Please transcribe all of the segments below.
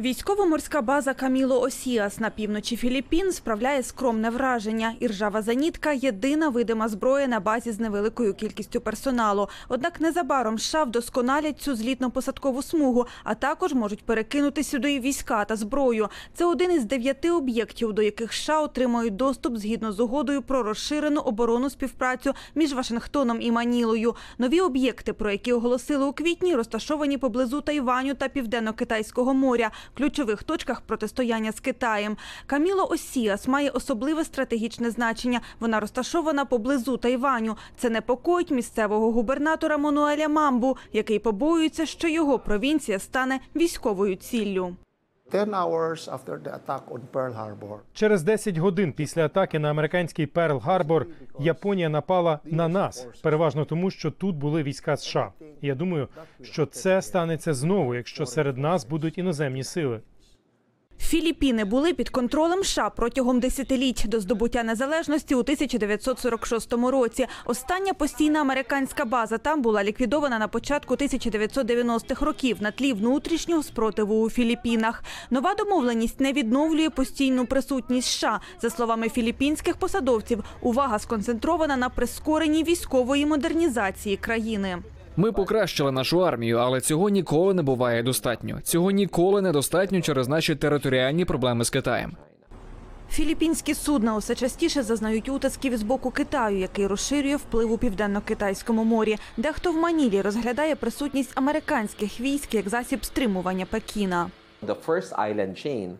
Військово-морська база Каміло Осіас на півночі Філіппін справляє скромне враження. Іржава зенітка – єдина видима зброя на базі з невеликою кількістю персоналу. Однак незабаром США вдосконалять цю злітно-посадкову смугу, а також можуть перекинути сюди і війська та зброю. Це один із дев'яти об'єктів, до яких США отримають доступ згідно з угодою про розширену оборонну співпрацю між Вашингтоном і Манілою. Нові об'єкти, про які оголосили у квітні, розташовані поблизу Тайваню та Південно-Китайського моря, ключових точках протистояння з Китаєм. Каміло Осіас має особливе стратегічне значення. Вона розташована поблизу Тайваню. Це непокоїть місцевого губернатора Мануеля Мамбу, який побоюється, що його провінція стане військовою ціллю. 10 hours after the attack on Pearl Harbor, Через 10 годин після атаки на американський Перл-Гарбор Японія напала на нас, переважно тому, що тут були війська США. Я думаю, що це станеться знову, якщо серед нас будуть іноземні сили. Філіппіни були під контролем США протягом десятиліть до здобуття незалежності у 1946 році. Остання постійна американська база там була ліквідована на початку 1990-х років на тлі внутрішнього спротиву у Філіппінах. Нова домовленість не відновлює постійну присутність США. За словами філіппінських посадовців, увага сконцентрована на прискоренні військової модернізації країни. Ми покращили нашу армію, але цього ніколи не буває достатньо. Цього ніколи недостатньо через наші територіальні проблеми з Китаєм. Філіппінські судна усе частіше зазнають утисків з боку Китаю, який розширює вплив у південно-китайському морі. Дехто в Манілі розглядає присутність американських військ як засіб стримування Пекіна. The first island chain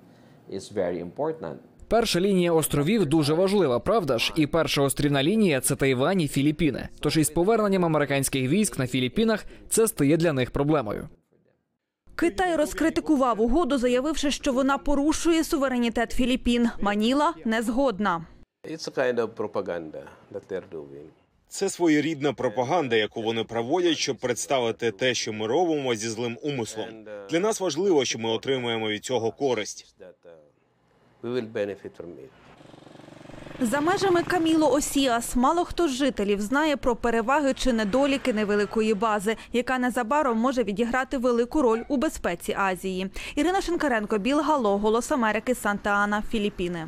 is very important. Перша лінія островів дуже важлива, правда ж? І перша острівна лінія це Тайвань і Філіппіни. Тож із поверненням американських військ на Філіппінах це стає для них проблемою. Китай розкритикував угоду, заявивши, що вона порушує суверенітет Філіппін. Маніла не згодна. Це своєрідна пропаганда, яку вони проводять, щоб представити те, що ми робимо зі злим умислом. Для нас важливо, що ми отримуємо від цього користь. We. За межами Каміло Осіас мало хто з жителів знає про переваги чи недоліки невеликої бази, яка незабаром може відіграти велику роль у безпеці Азії. Ірина Шинкаренко, Біл Гало, Голос Америки, Санта-Ана, Філіппіни.